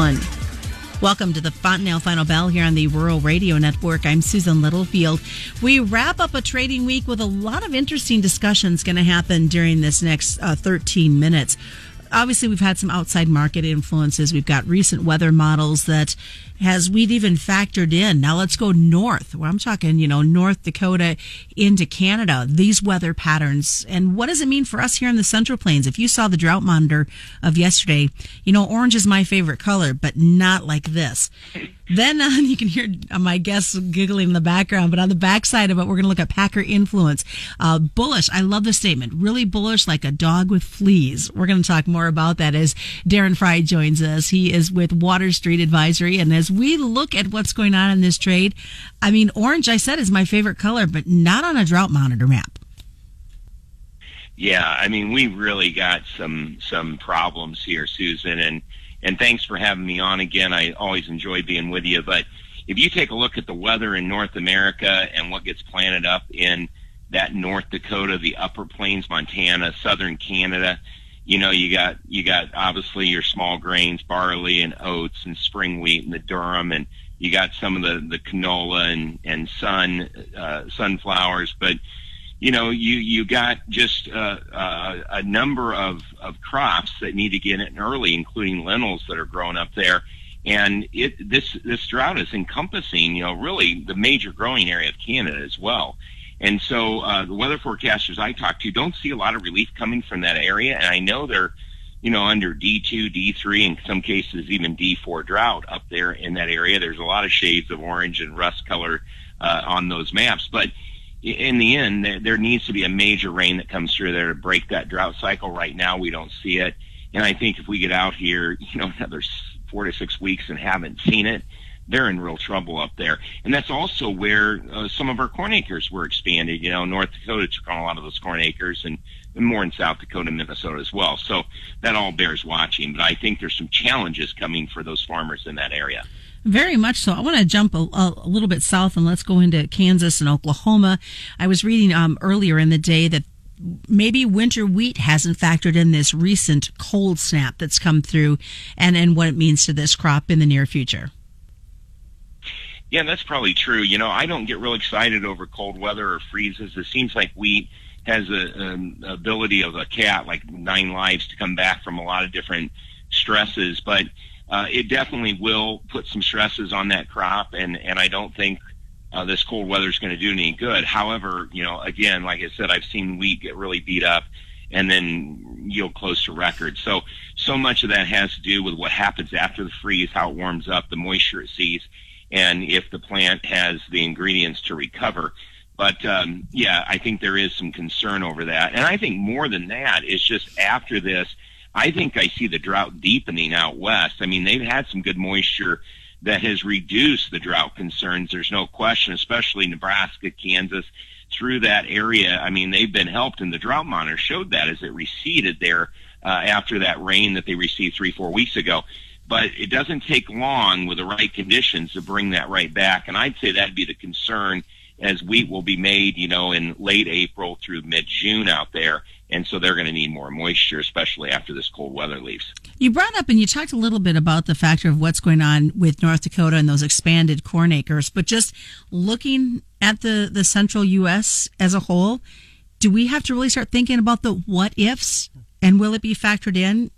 Welcome to the Fontanelle Final Bell here on the Rural Radio Network. I'm Susan Littlefield. We wrap up a trading week with a lot of interesting discussions going to happen during this next uh, 13 minutes obviously we've had some outside market influences. We've got recent weather models that has we've even factored in. Now let's go north. Where I'm talking, you know, North Dakota into Canada. These weather patterns and what does it mean for us here in the Central Plains? If you saw the drought monitor of yesterday, you know, orange is my favorite color, but not like this. Then uh, you can hear my guests giggling in the background, but on the backside of it, we're going to look at Packer influence. Uh, bullish. I love the statement. Really bullish, like a dog with fleas. We're going to talk more about that as Darren Frye joins us. He is with Water Street Advisory, and as we look at what's going on in this trade, I mean, orange, I said, is my favorite color, but not on a drought monitor map. Yeah, I mean, we really got some some problems here, Susan, and and thanks for having me on again. I always enjoy being with you. But if you take a look at the weather in North America and what gets planted up in that North Dakota, the Upper Plains, Montana, Southern Canada, you know, you got you got obviously your small grains, barley and oats and spring wheat and the durum, and you got some of the the canola and and sun uh, sunflowers, but you know, you you got just uh, uh, a number of of crops that need to get in early, including lentils that are growing up there. And it this this drought is encompassing, you know, really the major growing area of Canada as well. And so uh, the weather forecasters I talk to don't see a lot of relief coming from that area, and I know they're, you know, under D2, D3, in some cases even D4 drought up there in that area. There's a lot of shades of orange and rust color uh, on those maps, but in the end, there, there needs to be a major rain that comes through there to break that drought cycle. Right now, we don't see it, and I think if we get out here, you know, another four to six weeks and haven't seen it, they're in real trouble up there. And that's also where uh, some of our corn acres were expanded. You know, North Dakota took on a lot of those corn acres and, and more in South Dakota, and Minnesota as well. So that all bears watching. But I think there's some challenges coming for those farmers in that area. Very much so. I want to jump a, a, little bit south and let's go into Kansas and Oklahoma. I was reading um, earlier in the day that maybe winter wheat hasn't factored in this recent cold snap that's come through and, and what it means to this crop in the near future. Yeah, that's probably true. You know, I don't get real excited over cold weather or freezes. It seems like wheat has a, an ability of a cat, like nine lives, to come back from a lot of different stresses. But uh, it definitely will put some stresses on that crop, and and I don't think uh, this cold weather is going to do any good. However, you know, again, like I said, I've seen wheat get really beat up and then yield close to record. So so much of that has to do with what happens after the freeze, how it warms up, the moisture it sees, and if the plant has the ingredients to recover. But um, yeah, I think there is some concern over that, and I think more than that is just after this I think I see the drought deepening out west. I mean, they've had some good moisture that has reduced the drought concerns. There's no question, especially Nebraska, Kansas, through that area. I mean, they've been helped, and the drought monitor showed that as it receded there uh, after that rain that they received three, four weeks ago. But it doesn't take long with the right conditions to bring that right back. And I'd say that'd be the concern as wheat will be made, you know, in late April through mid June out there and so they're going to need more moisture, especially after this cold weather leaves. You brought up and you talked a little bit about the factor of what's going on with North Dakota and those expanded corn acres, but just looking at the, the central U.S. as a whole, do we have to really start thinking about the what ifs and will it be factored in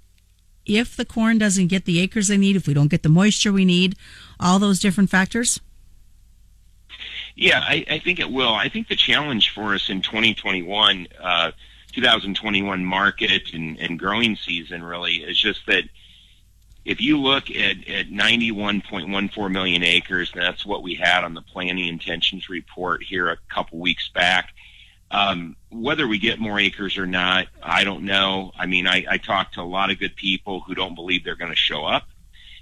if the corn doesn't get the acres they need, if we don't get the moisture we need, all those different factors? Yeah, I, I think it will. I think the challenge for us in 2021, uh, 2021 market and, and growing season really is just that if you look at, at 91.14 million acres, and that's what we had on the planting intentions report here a couple weeks back. Um, whether we get more acres or not, I don't know. I mean, I, I talk to a lot of good people who don't believe they're going to show up.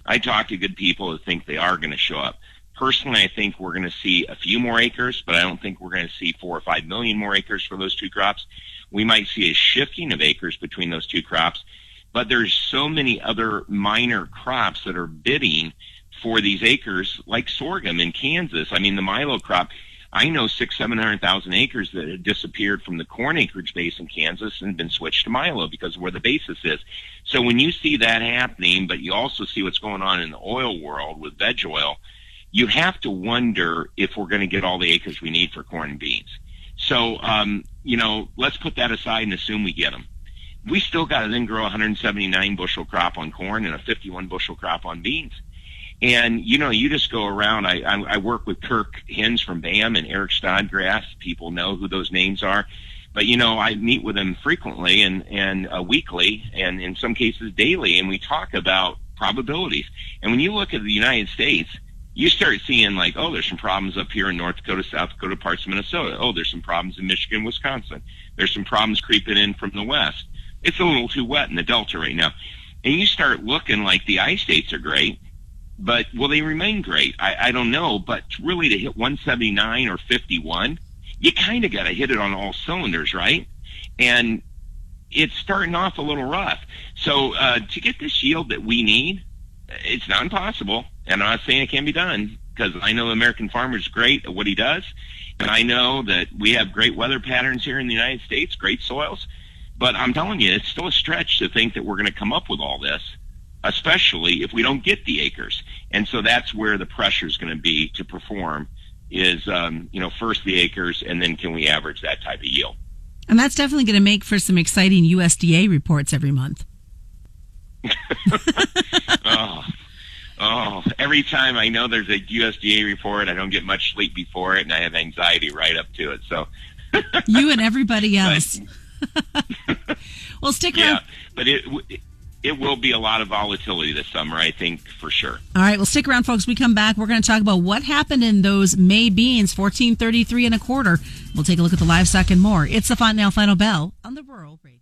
I talk to good people who think they are going to show up. Personally, I think we're going to see a few more acres, but I don't think we're going to see four or five million more acres for those two crops we might see a shifting of acres between those two crops. But there's so many other minor crops that are bidding for these acres, like sorghum in Kansas. I mean, the milo crop. I know six, seven hundred thousand acres that had disappeared from the corn acreage base in Kansas and been switched to Milo because of where the basis is. So when you see that happening, but you also see what's going on in the oil world with veg oil, you have to wonder if we're going to get all the acres we need for corn and beans. So, um, you know, let's put that aside and assume we get them. We still got to then grow 179 bushel crop on corn and a 51 bushel crop on beans. And you know, you just go around. I, I, I work with Kirk Hinz from BAM and Eric Snodgrass. People know who those names are. But you know, I meet with them frequently and and uh, weekly, and in some cases daily, and we talk about probabilities. And when you look at the United States, you start seeing like, oh, there's some problems up here in North Dakota, South Dakota, parts of Minnesota. Oh, there's some problems in Michigan, Wisconsin. There's some problems creeping in from the west. It's a little too wet in the Delta right now. And you start looking like the I states are great, but will they remain great? I, I don't know. But really to hit 179 or 51, you kind of got to hit it on all cylinders, right? And it's starting off a little rough. So uh, to get this yield that we need, it's not impossible. And I'm not saying it can be done because I know the American farmer is great at what he does. And I know that we have great weather patterns here in the United States, great soils. But I'm telling you, it's still a stretch to think that we're going to come up with all this, especially if we don't get the acres. And so that's where the pressure is going to be to perform is, um, you know, first the acres and then can we average that type of yield? And that's definitely going to make for some exciting USDA reports every month. oh, oh, every time I know there's a USDA report, I don't get much sleep before it, and I have anxiety right up to it. So, you and everybody else. well, stick around. Yeah, but it it will be a lot of volatility this summer, I think, for sure. All right, well, stick around, folks. We come back. We're going to talk about what happened in those May beans, fourteen thirty three and a quarter. We'll take a look at the livestock and more. It's the Fontanelle Final Bell on the Rural Radio.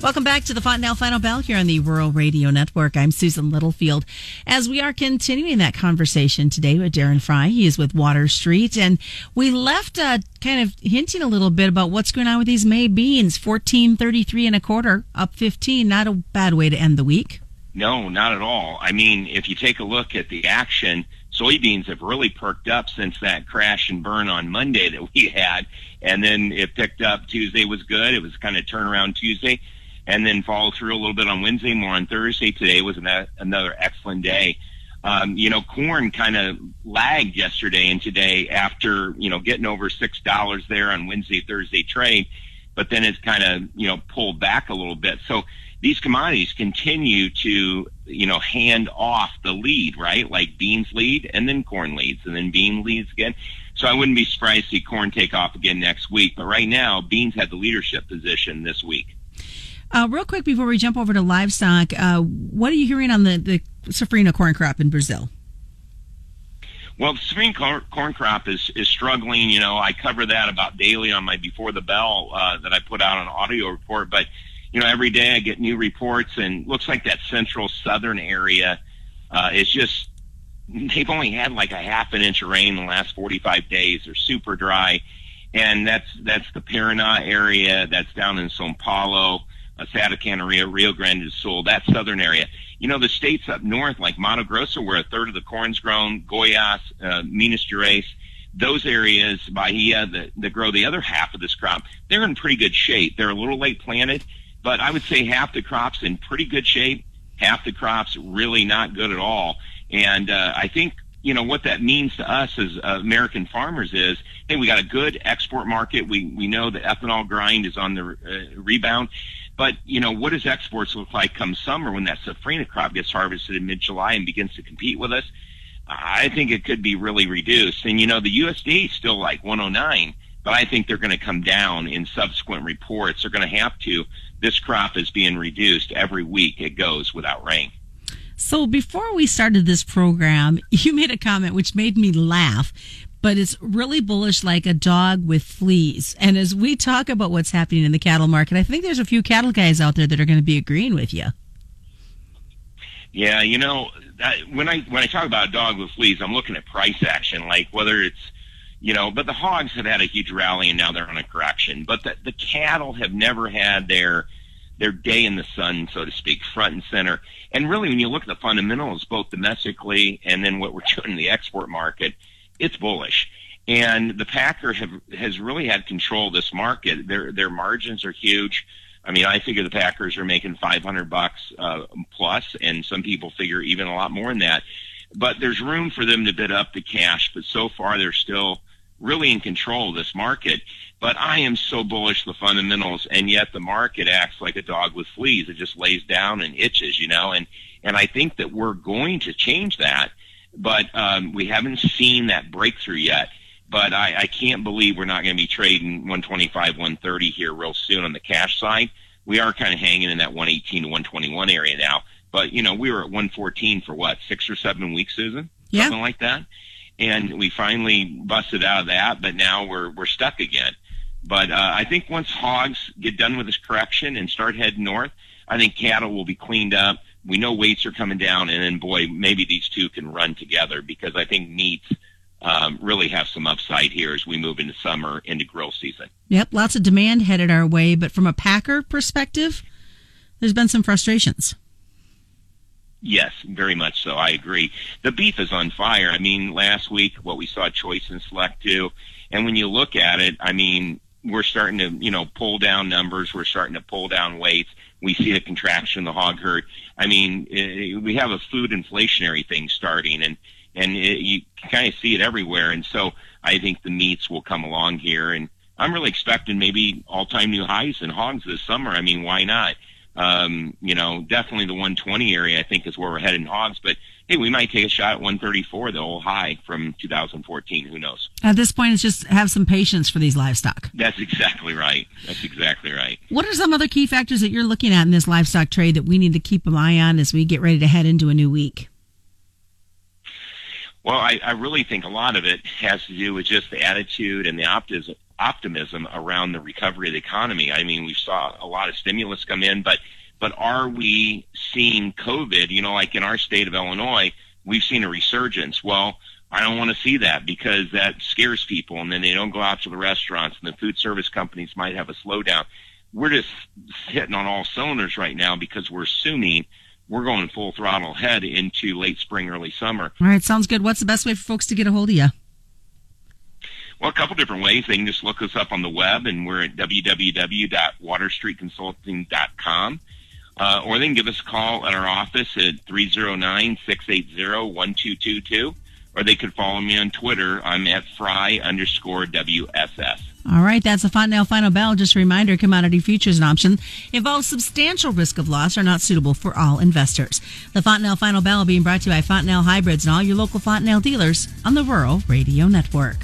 Welcome back to the Fontanelle Final Bell here on the Rural Radio Network. I'm Susan Littlefield. As we are continuing that conversation today with Darren Frye, he is with Water Street, and we left uh, kind of hinting a little bit about what's going on with these May beans. Fourteen thirty-three and a quarter, up fifteen. Not a bad way to end the week. No, not at all. I mean, if you take a look at the action, soybeans have really perked up since that crash and burn on Monday that we had. And then it picked up. Tuesday was good. It was kind of turnaround Tuesday and then follow through a little bit on Wednesday, more on Thursday. Today was an, another excellent day. Um, you know, corn kind of lagged yesterday and today after, you know, getting over $6 there on Wednesday, Thursday trade, but then it's kind of, you know, pulled back a little bit. So these commodities continue to, you know, hand off the lead, right? Like beans lead and then corn leads and then bean leads again. So I wouldn't be surprised to see corn take off again next week. But right now, beans had the leadership position this week. Uh, real quick before we jump over to livestock, uh, what are you hearing on the, the safrinha corn crop in Brazil? Well, the safrinha corn, corn crop is, is struggling. You know, I cover that about daily on my Before the Bell uh, that I put out on audio report. But you know, every day I get new reports, and looks like that central southern area uh, is just they've only had like a half an inch of rain in the last 45 days. They're super dry, and that's that's the Paraná area. That's down in São Paulo, uh, Santa Catarina, Rio Grande do Sul, that southern area. You know, the states up north, like Mato Grosso, where a third of the corn's grown, Goiás, uh, Minas Gerais, those areas, Bahia, that, that grow the other half of this crop, they're in pretty good shape. They're a little late planted but I would say half the crops in pretty good shape, half the crops really not good at all. And uh, I think you know what that means to us as uh, American farmers is, hey, we got a good export market. We we know the ethanol grind is on the uh, rebound, but you know what does exports look like come summer when that safrinha crop gets harvested in mid-July and begins to compete with us? I think it could be really reduced. And you know the USDA is still like 109, but I think they're going to come down in subsequent reports. They're going to have to this crop is being reduced every week it goes without rain. So before we started this program, you made a comment which made me laugh, but it's really bullish like a dog with fleas. And as we talk about what's happening in the cattle market, I think there's a few cattle guys out there that are going to be agreeing with you. Yeah, you know, when I when I talk about a dog with fleas, I'm looking at price action, like whether it's you know, but the hogs have had a huge rally and now they're on a correction. But the, the cattle have never had their their day in the sun, so to speak, front and center. And really, when you look at the fundamentals, both domestically and then what we're doing in the export market, it's bullish. And the Packer have, has really had control of this market. Their their margins are huge. I mean, I figure the Packers are making 500 bucks uh, plus, and some people figure even a lot more than that. But there's room for them to bid up the cash. But so far, they're still really in control of this market. But I am so bullish the fundamentals, and yet the market acts like a dog with fleas. It just lays down and itches, you know. And and I think that we're going to change that, but um, we haven't seen that breakthrough yet. But I, I can't believe we're not going to be trading 125, 130 here real soon on the cash side. We are kind of hanging in that 118 to 121 area now. But you know, we were at 114 for what six or seven weeks, Susan? Yeah. Something like that and we finally busted out of that, but now we're we're stuck again. But uh, I think once hogs get done with this correction and start heading north, I think cattle will be cleaned up. We know weights are coming down, and then boy, maybe these two can run together because I think meats um, really have some upside here as we move into summer into grill season. Yep, lots of demand headed our way, but from a packer perspective, there's been some frustrations. Yes, very much so. I agree. The beef is on fire. I mean, last week what we saw Choice and Select do, and when you look at it, I mean, we're starting to you know pull down numbers. We're starting to pull down weights. We see a contraction in the hog herd. I mean, it, we have a food inflationary thing starting, and and it, you kind of see it everywhere. And so I think the meats will come along here, and I'm really expecting maybe all-time new highs in hogs this summer. I mean, why not? Um, you know, definitely the 120 area, I think, is where we're heading hogs. But hey, we might take a shot at 134, the old high from 2014. Who knows? At this point, it's just have some patience for these livestock. That's exactly right. That's exactly right. What are some other key factors that you're looking at in this livestock trade that we need to keep an eye on as we get ready to head into a new week? Well, I, I really think a lot of it has to do with just the attitude and the optimism, optimism around the recovery of the economy. I mean, we saw a lot of stimulus come in, but but are we seeing COVID? You know, like in our state of Illinois, we've seen a resurgence. Well, I don't want to see that because that scares people, and then they don't go out to the restaurants, and the food service companies might have a slowdown. We're just hitting on all cylinders right now because we're assuming we're going full throttle ahead into late spring, early summer. All right, sounds good. What's the best way for folks to get a hold of you? Well, a couple different ways. They can just look us up on the web, and we're at www.waterstreetconsulting.com. Uh, or they can give us a call at our office at 309-680-1222. Or they could follow me on Twitter. I'm at frye underscore WSS. All right, that's the Fontanelle Final Bell. Just a reminder, commodity futures and option involve substantial risk of loss are not suitable for all investors. The Fontanelle Final Bell being brought to you by Fontanelle Hybrids and all your local Fontanelle dealers on the Rural Radio Network.